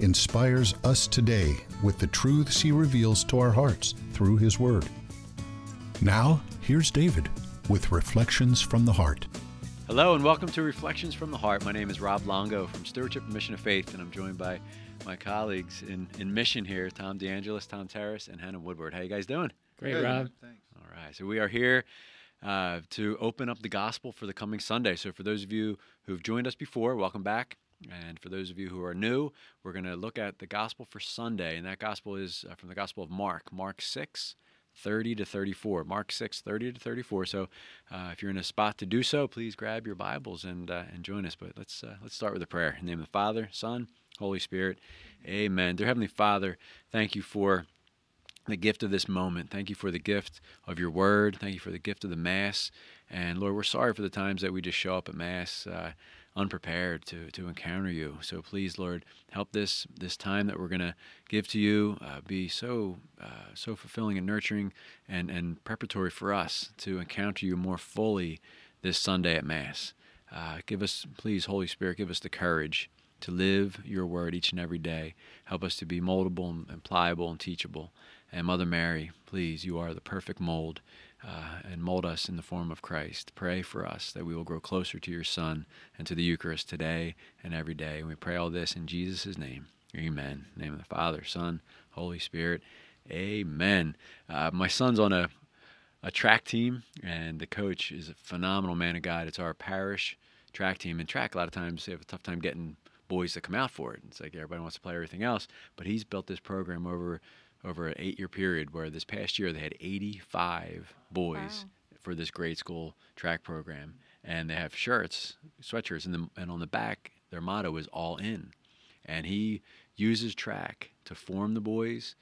inspires us today with the truths he reveals to our hearts through his word. Now, here's David with Reflections from the Heart. Hello, and welcome to Reflections from the Heart. My name is Rob Longo from Stewardship and Mission of Faith, and I'm joined by my colleagues in, in mission here, Tom DeAngelis, Tom Terrace, and Hannah Woodward. How you guys doing? Great, Good. Rob. Thanks. All right, so we are here uh, to open up the gospel for the coming Sunday. So for those of you who've joined us before, welcome back. And for those of you who are new, we're going to look at the gospel for Sunday. And that gospel is uh, from the gospel of Mark, Mark 6, 30 to 34. Mark 6, 30 to 34. So uh, if you're in a spot to do so, please grab your Bibles and, uh, and join us. But let's, uh, let's start with a prayer. In the name of the Father, Son, Holy Spirit. Amen. Dear Heavenly Father, thank you for the gift of this moment. Thank you for the gift of your word. Thank you for the gift of the Mass. And Lord, we're sorry for the times that we just show up at Mass uh, unprepared to, to encounter you. So please, Lord, help this this time that we're going to give to you uh, be so uh, so fulfilling and nurturing and, and preparatory for us to encounter you more fully this Sunday at Mass. Uh, give us, please, Holy Spirit, give us the courage to live your word each and every day. Help us to be moldable and pliable and teachable. And Mother Mary, please, you are the perfect mold uh, and mold us in the form of Christ. Pray for us that we will grow closer to your Son and to the Eucharist today and every day. And we pray all this in Jesus' name. Amen. Name of the Father, Son, Holy Spirit. Amen. Uh, my son's on a, a track team, and the coach is a phenomenal man of God. It's our parish track team. And track, a lot of times, they have a tough time getting boys to come out for it. It's like everybody wants to play everything else, but he's built this program over over an eight year period where this past year they had 85 boys wow. for this grade school track program. And they have shirts, sweatshirts, and, the, and on the back, their motto is all in. And he uses track to form the boys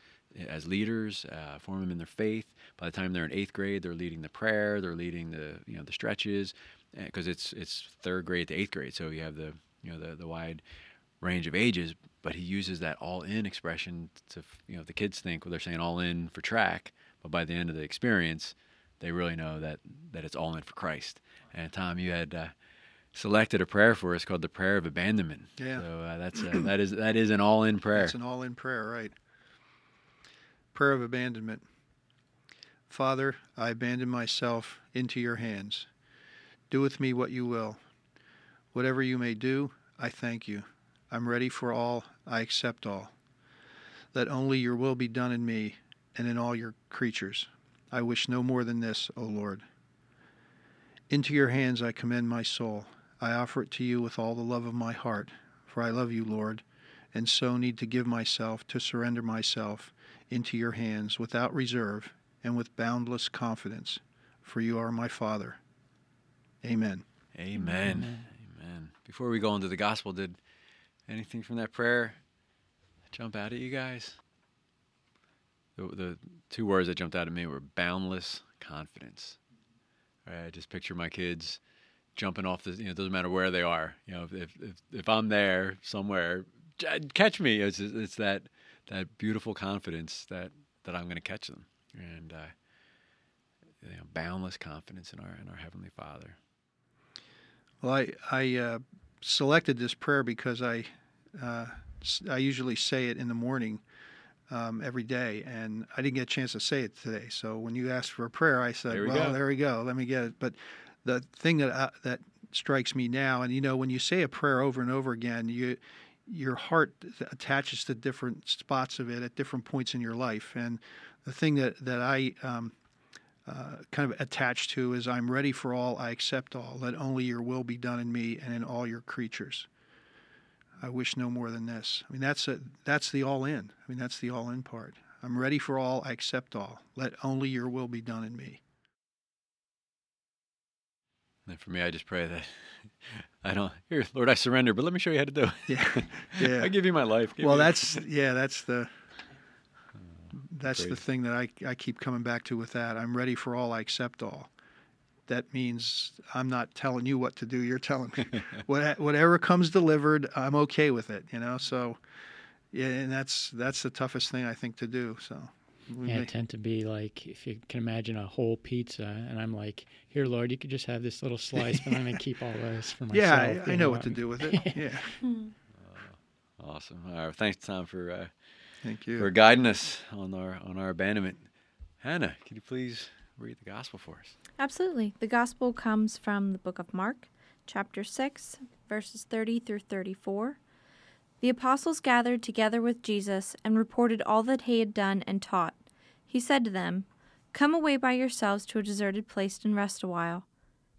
as leaders, uh, form them in their faith. By the time they're in eighth grade, they're leading the prayer, they're leading the you know the stretches, because it's it's third grade to eighth grade, so you have the you know the the wide range of ages, but he uses that all in expression to, you know, the kids think, well, they're saying all in for track, but by the end of the experience, they really know that, that it's all in for Christ. And Tom, you had uh, selected a prayer for us called the prayer of abandonment. Yeah. So uh, that's a, that is that is an all in prayer. It's an all in prayer, right? Prayer of abandonment. Father, I abandon myself into your hands. Do with me what you will. Whatever you may do, I thank you. I'm ready for all, I accept all. Let only your will be done in me and in all your creatures. I wish no more than this, O Lord. Into your hands I commend my soul. I offer it to you with all the love of my heart, for I love you, Lord, and so need to give myself, to surrender myself into your hands without reserve and with boundless confidence, for you are my Father. Amen. Amen. Amen. Amen. Before we go into the gospel, did Anything from that prayer jump out at you guys? The, the two words that jumped out at me were boundless confidence. Right, I just picture my kids jumping off the. You know, it doesn't matter where they are. You know, if if if I'm there somewhere, catch me. It's it's that that beautiful confidence that that I'm going to catch them, and uh, you know, boundless confidence in our in our heavenly Father. Well, I I uh, selected this prayer because I uh, I usually say it in the morning um, every day, and I didn't get a chance to say it today. So when you asked for a prayer, I said, there we "Well, go. there we go. Let me get it." But the thing that I, that strikes me now, and you know, when you say a prayer over and over again, you your heart attaches to different spots of it at different points in your life, and the thing that that I um, uh, kind of attached to is I'm ready for all, I accept all. Let only your will be done in me and in all your creatures. I wish no more than this. I mean, that's a, that's the all in. I mean, that's the all in part. I'm ready for all, I accept all. Let only your will be done in me. And for me, I just pray that I don't here, Lord, I surrender, but let me show you how to do it. Yeah, yeah. I give you my life. Give well, that's yeah, that's the oh, that's the thing that I, I keep coming back to with that. I'm ready for all, I accept all. That means I'm not telling you what to do. You're telling me what, whatever comes delivered. I'm okay with it. You know. So, yeah, and that's that's the toughest thing I think to do. So. Yeah, I tend to be like, if you can imagine a whole pizza, and I'm like, here, Lord, you could just have this little slice, but I'm going to keep all this for myself. Yeah, I, I know, know, what to do with it. Yeah. uh, awesome. All right. Thanks, Tom, for uh, Thank you for guiding us on our on our abandonment. Hannah, can you please read the gospel for us? Absolutely. The gospel comes from the book of Mark, chapter 6, verses 30 through 34. The apostles gathered together with Jesus and reported all that he had done and taught. He said to them, Come away by yourselves to a deserted place and rest a while.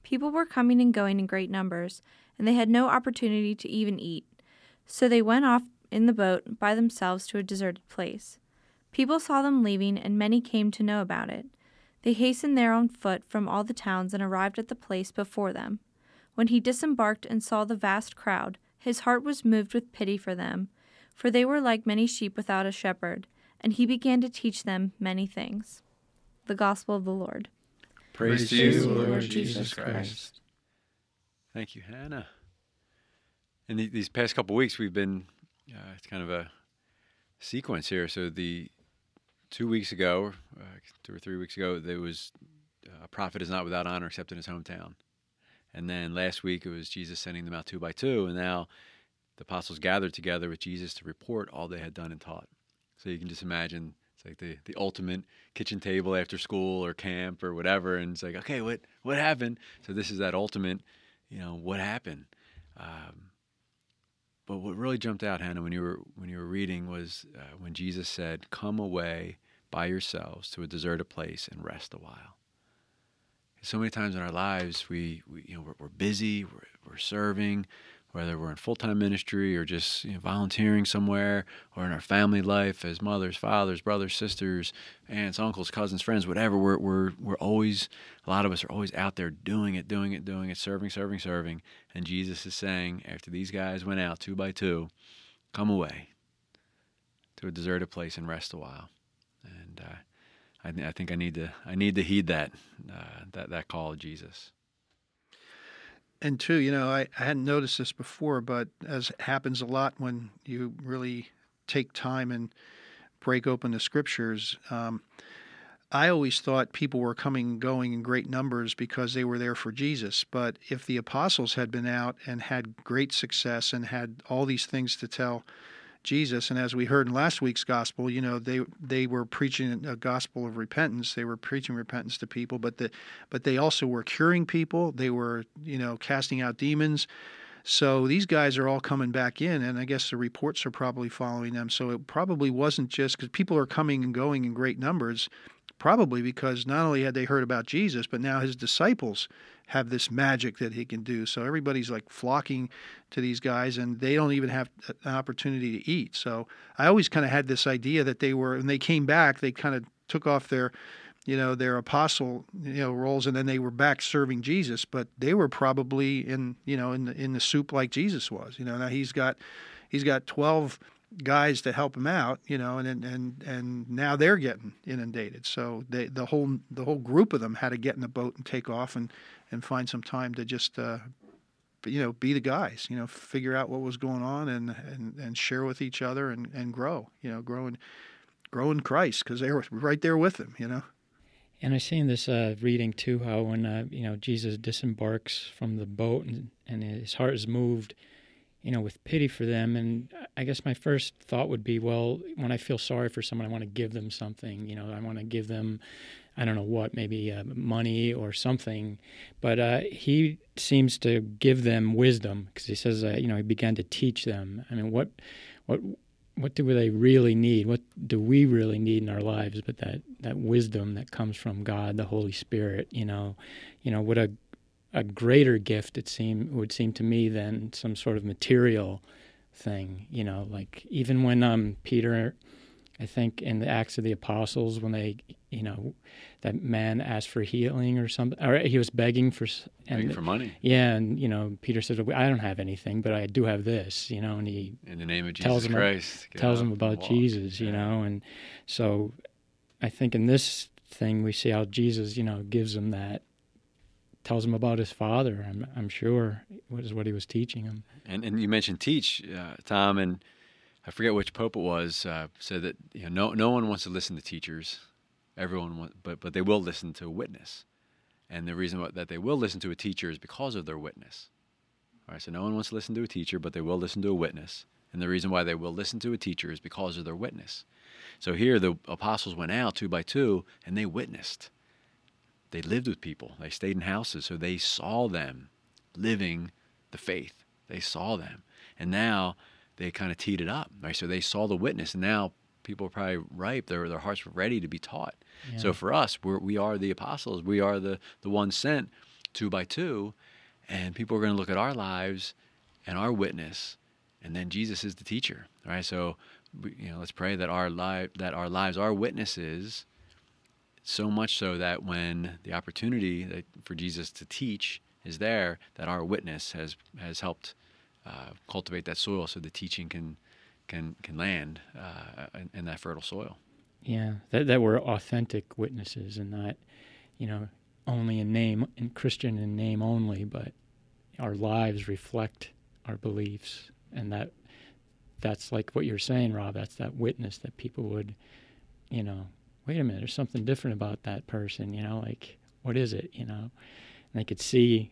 People were coming and going in great numbers, and they had no opportunity to even eat. So they went off in the boat by themselves to a deserted place. People saw them leaving, and many came to know about it. They hastened there on foot from all the towns and arrived at the place before them. When he disembarked and saw the vast crowd, his heart was moved with pity for them, for they were like many sheep without a shepherd, and he began to teach them many things. The Gospel of the Lord. Praise, Praise to you, Lord, Lord Jesus Christ. Christ. Thank you, Hannah. In the, these past couple weeks, we've been uh, it's kind of a sequence here. So the two weeks ago, uh, two or three weeks ago, there was uh, a prophet is not without honor except in his hometown. And then last week it was Jesus sending them out two by two, and now the apostles gathered together with Jesus to report all they had done and taught. So you can just imagine it's like the, the ultimate kitchen table after school or camp or whatever, and it's like, okay, what what happened? So this is that ultimate, you know, what happened. Um, but what really jumped out, Hannah, when you were when you were reading was uh, when Jesus said, "Come away by yourselves to a deserted place and rest a while." So many times in our lives, we, we you know we're, we're busy, we're, we're serving, whether we're in full time ministry or just you know, volunteering somewhere, or in our family life as mothers, fathers, brothers, sisters, aunts, uncles, cousins, friends, whatever. We're we're we're always a lot of us are always out there doing it, doing it, doing it, serving, serving, serving. And Jesus is saying, after these guys went out two by two, come away to a deserted place and rest a while. And uh, I, th- I, think I need to I need to heed that uh, that that call of Jesus and two, you know, I, I hadn't noticed this before, but as happens a lot when you really take time and break open the scriptures, um, I always thought people were coming and going in great numbers because they were there for Jesus. But if the apostles had been out and had great success and had all these things to tell Jesus. And as we heard in last week's gospel, you know, they they were preaching a gospel of repentance. They were preaching repentance to people, but the but they also were curing people. They were, you know, casting out demons. So these guys are all coming back in, and I guess the reports are probably following them. So it probably wasn't just because people are coming and going in great numbers, probably because not only had they heard about Jesus, but now his disciples have this magic that he can do. So everybody's like flocking to these guys, and they don't even have an opportunity to eat. So I always kind of had this idea that they were, when they came back, they kind of took off their, you know, their apostle, you know, roles, and then they were back serving Jesus. But they were probably in, you know, in the in the soup like Jesus was. You know, now he's got, he's got twelve guys to help him out, you know, and and and now they're getting inundated. So they the whole the whole group of them had to get in the boat and take off and and find some time to just uh, you know be the guys you know figure out what was going on and and, and share with each other and, and grow you know grow in, grow in Christ because they were right there with him you know and I see in this uh, reading too how when uh, you know Jesus disembarks from the boat and, and his heart is moved you know with pity for them and I guess my first thought would be well when I feel sorry for someone I want to give them something you know I want to give them I don't know what, maybe uh, money or something. But uh, he seems to give them wisdom because he says, uh, you know, he began to teach them. I mean, what, what, what do they really need? What do we really need in our lives? But that that wisdom that comes from God, the Holy Spirit. You know, you know what a a greater gift it seem would seem to me than some sort of material thing. You know, like even when um Peter I think in the Acts of the Apostles when they, you know, that man asked for healing or something, or he was begging for and, begging for money. Yeah, and you know, Peter said, "I don't have anything, but I do have this," you know, and he in the name of Jesus tells him, Christ tells him about Jesus, you yeah. know, and so I think in this thing we see how Jesus, you know, gives him that, tells him about his father. I'm, I'm sure was what he was teaching him. And and you mentioned teach, uh, Tom, and I forget which pope it was uh, said that you know no no one wants to listen to teachers, everyone wants, but but they will listen to a witness, and the reason that they will listen to a teacher is because of their witness. All right, so no one wants to listen to a teacher, but they will listen to a witness, and the reason why they will listen to a teacher is because of their witness. So here the apostles went out two by two and they witnessed. They lived with people. They stayed in houses, so they saw them living the faith. They saw them. And now they kind of teed it up, right? So they saw the witness, and now people are probably ripe. Their their hearts were ready to be taught. Yeah. So for us, we're, we are the apostles. We are the the ones sent two by two, and people are going to look at our lives and our witness, and then Jesus is the teacher, right? So you know, let's pray that our life that our lives are witnesses. So much so that when the opportunity for Jesus to teach is there, that our witness has has helped uh, cultivate that soil, so the teaching can can can land uh, in, in, that fertile soil. Yeah, that that we're authentic witnesses, and not, you know, only in name, in Christian in name only, but our lives reflect our beliefs, and that that's like what you're saying, Rob. That's that witness that people would, you know, wait a minute, there's something different about that person, you know, like what is it, you know? And they could see,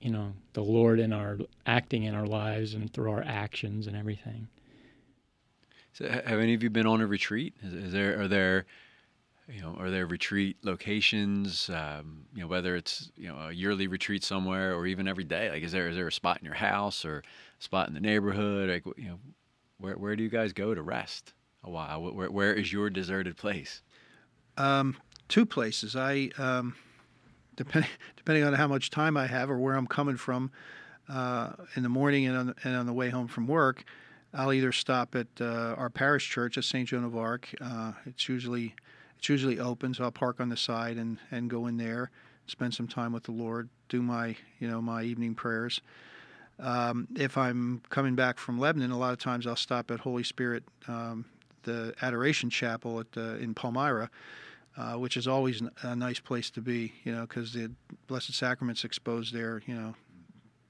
you know, the Lord in our acting in our lives and through our actions and everything. So, have any of you been on a retreat? Is, is there are there you know, are there retreat locations? Um, you know, whether it's you know a yearly retreat somewhere or even every day. Like, is there is there a spot in your house or a spot in the neighborhood? Like, you know, where where do you guys go to rest a while? Where where is your deserted place? Um, two places. I um, depending depending on how much time I have or where I'm coming from uh, in the morning and on, and on the way home from work. I'll either stop at uh, our parish church at St. Joan of Arc. Uh, it's usually it's usually open, so I'll park on the side and, and go in there, spend some time with the Lord, do my you know my evening prayers. Um, if I'm coming back from Lebanon, a lot of times I'll stop at Holy Spirit, um, the Adoration Chapel at in Palmyra, uh, which is always a nice place to be, you know, because the Blessed Sacrament's exposed there, you know,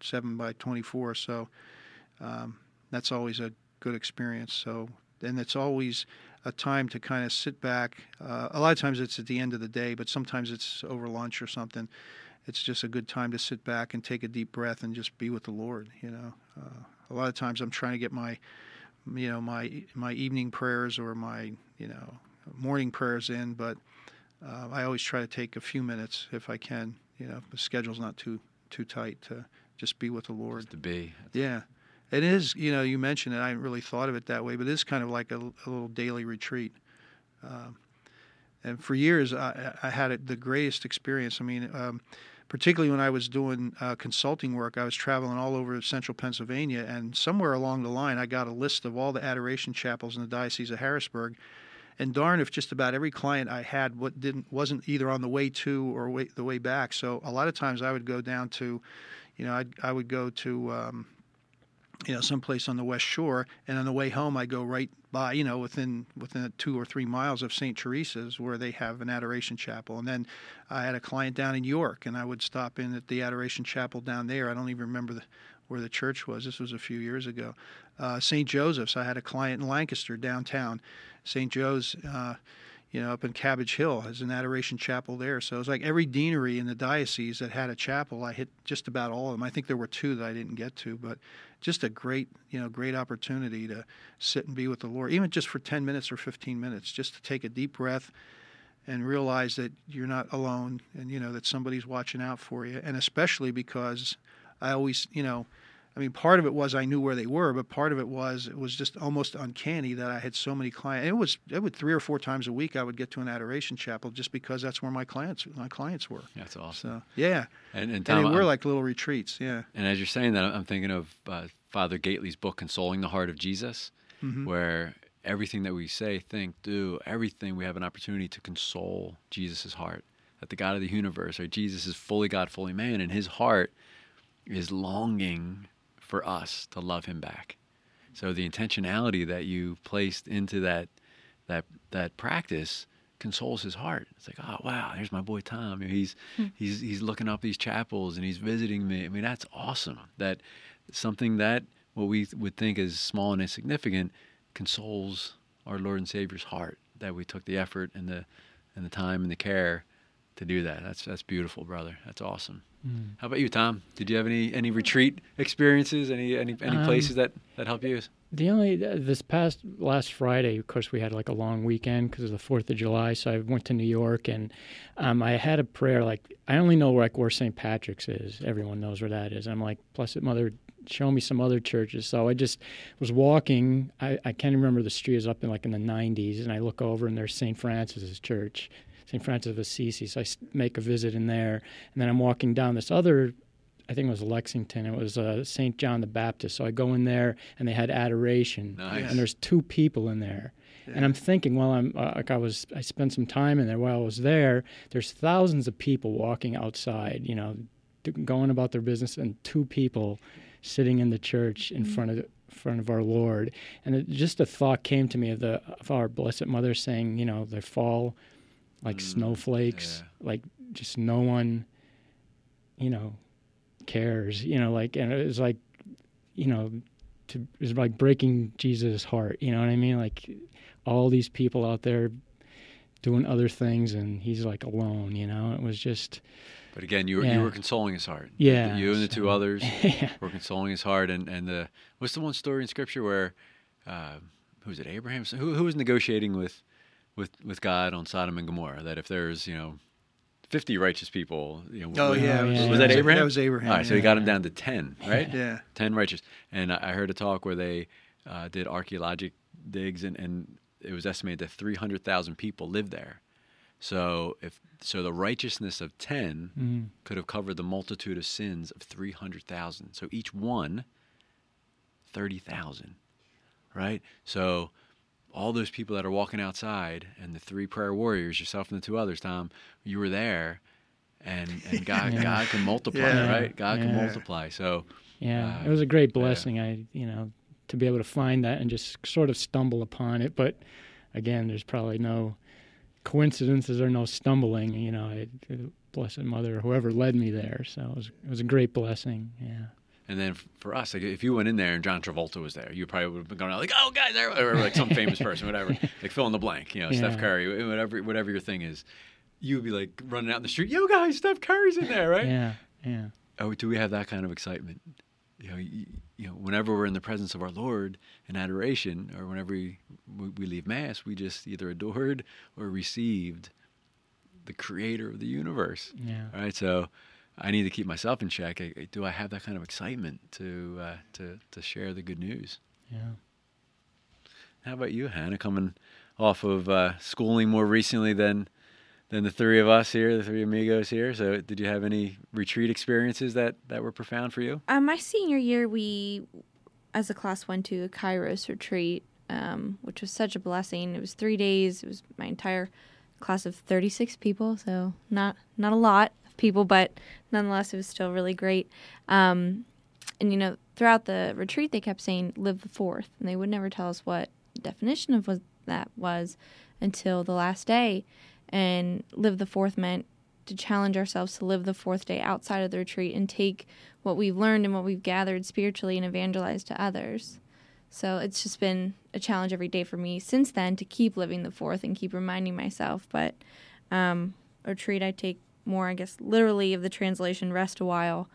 7 by 24. So um, that's always a good experience. So, and it's always a time to kind of sit back. Uh, a lot of times it's at the end of the day, but sometimes it's over lunch or something it's just a good time to sit back and take a deep breath and just be with the Lord. You know, uh, a lot of times I'm trying to get my, you know, my my evening prayers or my you know morning prayers in, but uh, I always try to take a few minutes if I can. You know, the schedule's not too too tight to just be with the Lord. Just to be. Yeah. It is, you know, you mentioned it. I hadn't really thought of it that way, but it is kind of like a, a little daily retreat. Um, and for years, I, I had the greatest experience. I mean, um, particularly when I was doing uh, consulting work, I was traveling all over central Pennsylvania, and somewhere along the line, I got a list of all the adoration chapels in the Diocese of Harrisburg. And darn if just about every client I had what didn't wasn't either on the way to or way, the way back. So a lot of times I would go down to, you know, I'd, I would go to um, you know, someplace on the West Shore, and on the way home, I go right by, you know, within within two or three miles of St. Teresa's, where they have an Adoration Chapel. And then I had a client down in York, and I would stop in at the Adoration Chapel down there. I don't even remember the, where the church was. This was a few years ago. Uh, St. Joseph's. I had a client in Lancaster downtown. St. Joe's. Uh, you know, up in Cabbage Hill has an adoration chapel there. So it was like every deanery in the diocese that had a chapel, I hit just about all of them. I think there were two that I didn't get to, but just a great, you know, great opportunity to sit and be with the Lord, even just for 10 minutes or 15 minutes, just to take a deep breath and realize that you're not alone and, you know, that somebody's watching out for you. And especially because I always, you know, I mean, part of it was I knew where they were, but part of it was it was just almost uncanny that I had so many clients. It was it would three or four times a week I would get to an adoration chapel just because that's where my clients my clients were. That's awesome. So yeah, and and, Tom, and they were I'm, like little retreats. Yeah. And as you're saying that, I'm thinking of uh, Father Gaitley's book, "Consoling the Heart of Jesus," mm-hmm. where everything that we say, think, do, everything we have an opportunity to console Jesus' heart. That the God of the universe, or Jesus, is fully God, fully man, and His heart is longing for us to love him back. So the intentionality that you placed into that that that practice consoles his heart. It's like, oh wow, here's my boy Tom. He's hmm. he's he's looking up these chapels and he's visiting me. I mean, that's awesome. That something that what we would think is small and insignificant consoles our Lord and Savior's heart that we took the effort and the and the time and the care to do that. That's that's beautiful, brother. That's awesome. Mm. How about you, Tom? Did you have any any retreat experiences? Any any any Um, places that that help you? The only this past last Friday, of course, we had like a long weekend because of the Fourth of July. So I went to New York and um, I had a prayer. Like I only know like where St. Patrick's is. Everyone knows where that is. I'm like, Blessed Mother, show me some other churches. So I just was walking. I, I can't remember the street. It was up in like in the 90s, and I look over and there's St. Francis's Church, St. Francis of Assisi. So I make a visit in there, and then I'm walking down this other I think it was Lexington. It was uh, St. John the Baptist. So I go in there and they had adoration, Nice. and there's two people in there. And I'm thinking, well, I'm uh, like I was, I spent some time in there while I was there. There's thousands of people walking outside, you know, d- going about their business, and two people sitting in the church in front of the, front of our Lord. And it, just a thought came to me of the of our Blessed Mother saying, you know, they fall like snowflakes, yeah. like just no one, you know, cares, you know, like, and it was like, you know, to it was like breaking Jesus' heart, you know what I mean? Like all these people out there doing other things, and he's like alone, you know. It was just, But again, you were Yeah. you were consoling his heart. Yeah, you and the two so- others yeah, were consoling his heart. And and the what's the one story in Scripture where uh, who was it Abraham? Who who was negotiating with with with God on Sodom and Gomorrah that if there's you know fifty righteous people, you know, Oh would- yeah, Oh, it yeah, was that. Abraham? That was Abraham. All right, so he got him down to ten, right? Yeah. 10 righteous. And I I heard a talk where they uh, did archaeologic digs, and, and it was estimated that 300,000 people lived there. So if so, the righteousness of 10 Mhm. could have covered the multitude of sins of 300,000. So each one, 30,000, right? So all those people that are walking outside, and the three prayer warriors, yourself and the two others, Tom, you were there. And, and God, Yeah. God can multiply, Yeah. right? God can multiply. So yeah. Uh, it was a great blessing. I, you know, to be able to find that and just sort of stumble upon it. But again, there's probably no coincidences or no stumbling. You know, I, the Blessed Mother, or whoever led me there. So it was, it was a great blessing. Yeah. And then for us, like if you went in there and John Travolta was there, you probably would have been going out like, "Oh, guys," there," or like some famous person, whatever, like fill in the blank, you know, Steph Curry, whatever, whatever your thing is. You would be like running out in the street, "Yo, guys, Steph Curry's in there, right?" Yeah. Yeah. Oh, do we have that kind of excitement? You know, you, you know, whenever we're in the presence of our Lord in adoration, or whenever we, we we leave Mass, we just either adored or received the Creator of the universe. Yeah. All right, so I need to keep myself in check. I- I- Do I have that kind of excitement to uh, to to share the good news? Yeah. How about you, Hannah? Coming off of uh, schooling more recently than than the three of us here, the three amigos here. So, did you have any retreat experiences that that were profound for you? Um, my senior year, we, as a class, went to a Kairos retreat, um, which was such a blessing. It was three days. It was my entire class of 36 people, so not not a lot of people, but nonetheless, it was still really great. Um, and you know, throughout the retreat, they kept saying "live the fourth, and they would never tell us what definition of what that was until the last day. And live the fourth meant to challenge ourselves to live the fourth day outside of the retreat and take what we've learned and what we've gathered spiritually and evangelize to others. So it's just been a challenge every day for me since then to keep living the fourth and keep reminding myself. But um, retreat, I take more, I guess, literally of the translation rest a while.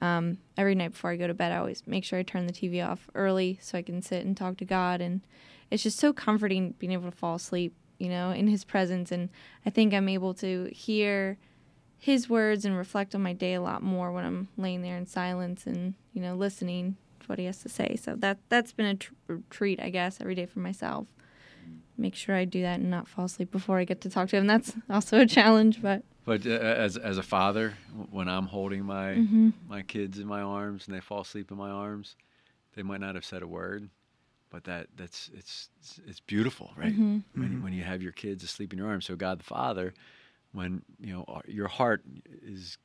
Um, every night before I go to bed, I always make sure I turn the TV off early so I can sit and talk to God. And it's just so comforting being able to fall asleep, you know, in His presence. And I think I'm able to hear his words and reflect on my day a lot more when I'm laying there in silence and you know listening to what he has to say. So that that's been a tr- treat, I guess, every day for myself. Make sure I do that and not fall asleep before I get to talk to him. That's also a challenge, but But uh, as as a father, when I'm holding my Mhm. my kids in my arms and they fall asleep in my arms, they might not have said a word, but that that's it's it's, it's beautiful, right? Mhm. When when you have your kids asleep in your arms, so God the Father, when you know your heart is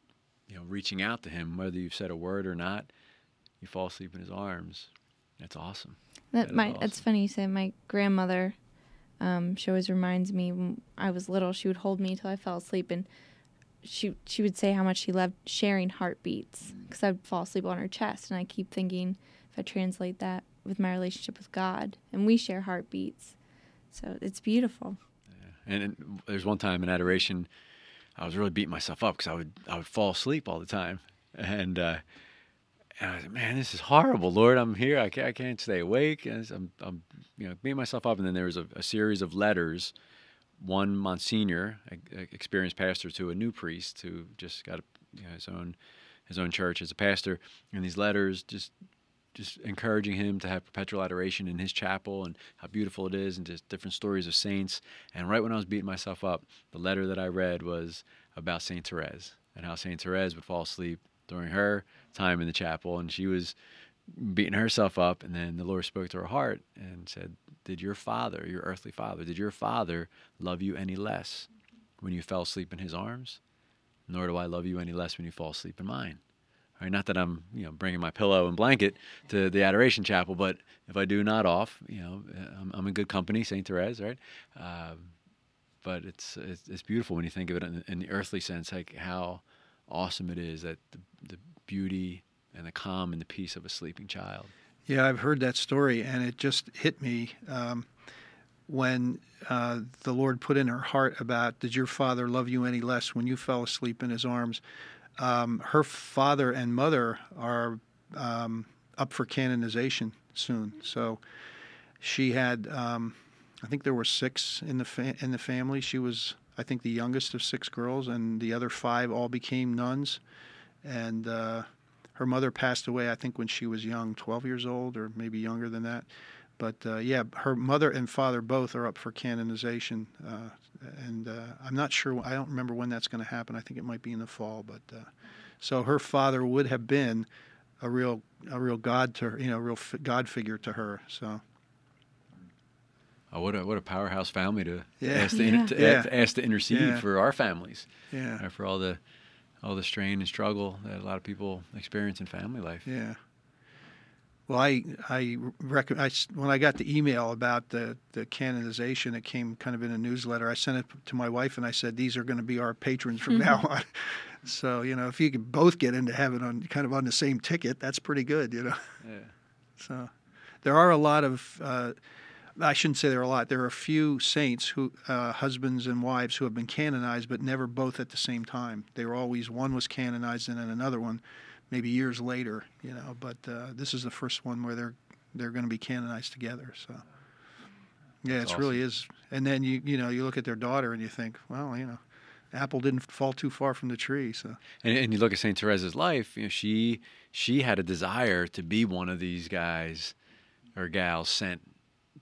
you know reaching out to Him, whether you've said a word or not, you fall asleep in His arms. That's awesome. that That is my awesome. it's funny you say my grandmother Um, she always reminds me when I was little, she would hold me till I fell asleep, and she she would say how much she loved sharing heartbeats because I'd fall asleep on her chest, and I keep thinking if I translate that with my relationship with God, and we share heartbeats, so it's beautiful. Yeah. And, and there's one time in adoration, I was really beating myself up because I would I would fall asleep all the time, and. Uh, and I was like, man, this is horrible, Lord. I'm here. I can't, I can't stay awake. And I'm, I'm, you know, beating myself up. And then there was a, a series of letters one Monsignor, experienced pastor, to a new priest who just got a, you know, his own his own church as a pastor, and these letters just just encouraging him to have perpetual adoration in his chapel and how beautiful it is, and just different stories of saints. And right when I was beating myself up, the letter that I read was about Saint Therese and how Saint Therese would fall asleep during her time in the chapel, and she was beating herself up. And then the Lord spoke to her heart and said, Did your father, your earthly father, did your father love you any less when you fell asleep in his arms? Nor do I love you any less when you fall asleep in mine. All right, not that I'm, you know, bringing my pillow and blanket to the Adoration Chapel, but if I do not off, you know, I'm, I'm in good company, Saint Therese, right? Um, but it's, it's, it's beautiful when you think of it in, in, the earthly sense, like how awesome it is that the, the beauty and the calm and the peace of a sleeping child. Yeah, I've heard that story, and it just hit me um, when uh, the Lord put in her heart about, Did your father love you any less when you fell asleep in his arms? Um, her father and mother are um, up for canonization soon. So she had, um, I think there were six in the fa- in the family. She was, I think, the youngest of six girls, and the other five all became nuns. And uh, her mother passed away, I think, when she was young, 12 years old or maybe younger than that. But uh, yeah, her mother and father both are up for canonization, uh, and uh, I'm not sure. I don't remember when that's going to happen. I think it might be in the fall. But uh, so her father would have been a real, a real God to her, you know, a real God figure to her. So. Oh, what a what a powerhouse family to yeah. ask to, yeah. to, yeah. ask to intercede for our families. Yeah. Uh, for all the all the strain and struggle that a lot of people experience in family life. Yeah. Well, I I, rec- I when I got the email about the the canonization, it came kind of in a newsletter. I sent it to my wife and I said, "These are going to be our patrons from now on." So you know, if you could both get into heaven on kind of on the same ticket, that's pretty good, you know. Yeah. So there are a lot of. Uh, I shouldn't say there are a lot. There are a few saints who, uh, husbands and wives, who have been canonized, but never both at the same time. They were always one was canonized and then another one, maybe years later. You know, but uh, this is the first one where they're they're going to be canonized together. So, yeah, it awesome. really is. And then you you know you look at their daughter and you think, well, you know, apple didn't fall too far from the tree. So, and, and you look at Saint Therese's life. You know, she she had a desire to be one of these guys or gals sent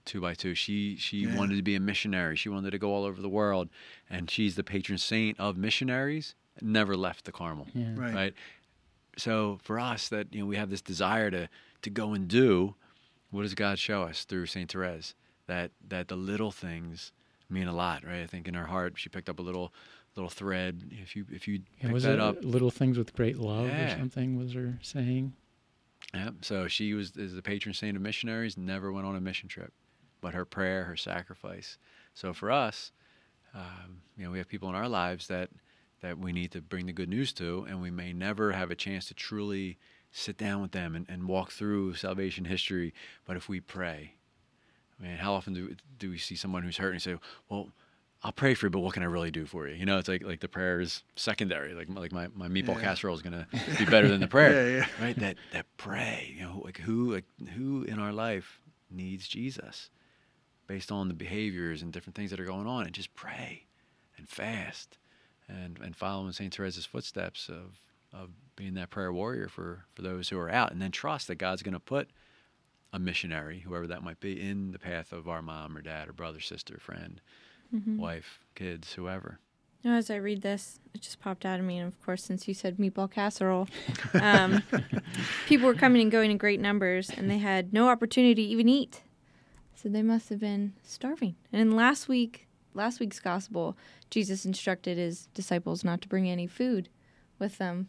two by two. She she yeah. wanted to be a missionary. She wanted to go all over the world, and she's the patron saint of missionaries. Never left the Carmel, yeah. right. right? So for us, that you know, we have this desire to to go and do. What does God show us through Saint Therese? That that the little things mean a lot, right? I think in her heart, she picked up a little little thread. If you if you yeah, pick was that it up, little things with great love yeah. or something was her saying. Yeah. So she was is the patron saint of missionaries. Never went on a mission trip but her prayer, her sacrifice. So for us, um, you know, we have people in our lives that that we need to bring the good news to, and we may never have a chance to truly sit down with them and, and walk through salvation history. But if we pray, I mean, how often do do we see someone who's hurt and say, "Well, I'll pray for you, but what can I really do for you?" You know, it's like like the prayer is secondary. Like like my, my meatball yeah. casserole is gonna be better than the prayer, yeah, yeah. right? That that pray, you know, like who like who in our life needs Jesus? Based on the behaviors and different things that are going on and just pray and fast and and follow in St. Therese's footsteps of of being that prayer warrior for for those who are out and then trust that God's going to put a missionary whoever that might be in the path of our mom or dad or brother sister friend mm-hmm. wife kids whoever now, as I read this, it just popped out of me. And of course, since you said meatball casserole, um, people were coming and going in great numbers, and they had no opportunity to even eat. So they must have been starving. And last week, last week's gospel, Jesus instructed his disciples not to bring any food with them.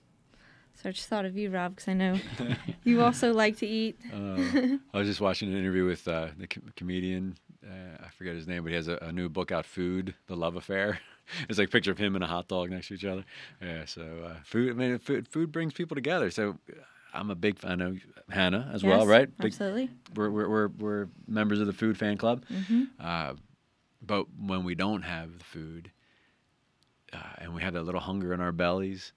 So I just thought of you, Rob, because I know you also like to eat. Uh, I was just watching an interview with uh, the com- comedian. Uh, I forget his name, but he has a, a, new book out, "Food: The Love Affair." it's like a picture of him and a hot dog next to each other. Yeah, so uh, food. I mean, food, food brings people together. So I'm a big fan of Hannah as yes, well, right? Big, absolutely. We're, we're, we're, we're, members of the food fan club. Mm-hmm. Uh, but when we don't have the food uh, and we have that little hunger in our bellies,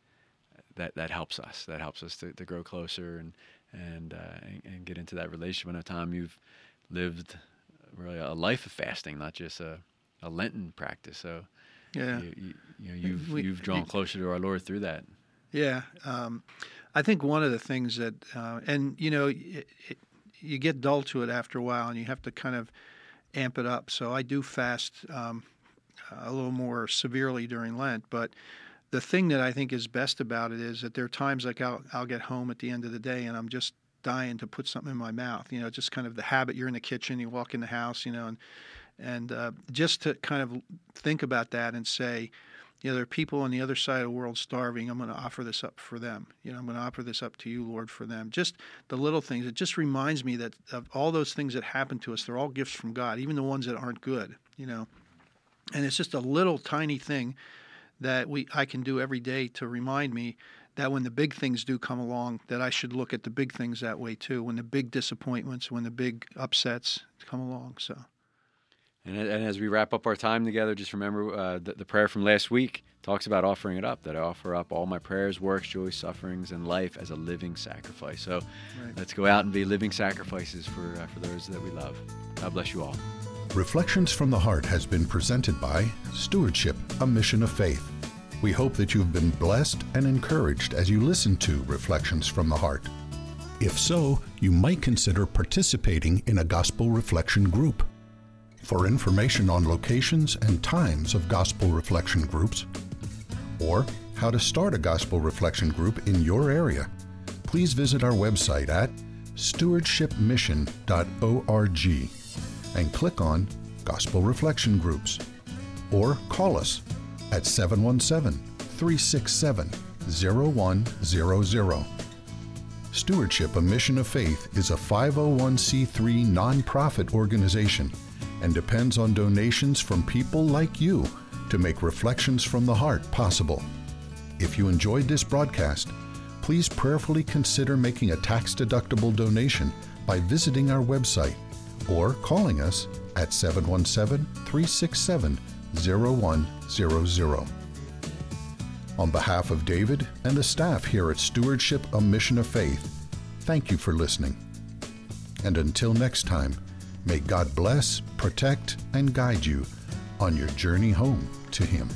that, that helps us. That helps us to, to grow closer and, and, uh, and, and, get into that relationship. In a time you've lived really a life of fasting, not just a, a Lenten practice. So yeah, you, you, you know, you've, we, you've drawn closer to our Lord through that. Yeah. Um, I think one of the things that, uh, and you know, it, it, you get dull to it after a while, and you have to kind of amp it up. So I do fast um, a little more severely during Lent, but the thing that I think is best about it is that there are times like I'll, I'll get home at the end of the day and I'm just dying to put something in my mouth. You know, just kind of the habit. You're in the kitchen, you walk in the house, you know, and and uh, just to kind of think about that and say, you know, there are people on the other side of the world starving. I'm going to offer this up for them. You know, I'm going to offer this up to you, Lord, for them. Just the little things. It just reminds me that of all those things that happen to us, they're all gifts from God, even the ones that aren't good. You know, and it's just a little tiny thing that we I can do every day to remind me that when the big things do come along, that I should look at the big things that way too. When the big disappointments, when the big upsets come along. So. And, and as we wrap up our time together, just remember uh, the, the, prayer from last week talks about offering it up. That I offer up all my prayers, works, joys, sufferings, and life as a living sacrifice. So right. let's go out and be living sacrifices for uh, for those that we love. God bless you all. Reflections from the Heart has been presented by Stewardship, a Mission of Faith. We hope that you've been blessed and encouraged as you listen to Reflections from the Heart. If so, you might consider participating in a gospel reflection group. For information on locations and times of gospel reflection groups, or how to start a gospel reflection group in your area, please visit our website at stewardshipmission.org and click on Gospel Reflection Groups or call us at 717 367 0100. Stewardship, a Mission of Faith, is a 501c3 nonprofit organization and depends on donations from people like you to make Reflections from the Heart possible. If you enjoyed this broadcast, please prayerfully consider making a tax deductible donation by visiting our website or calling us at 717 367 0100. On behalf of David and the staff here at Stewardship, a Mission of Faith, thank you for listening. And until next time, may God bless, protect, and guide you on your journey home to Him.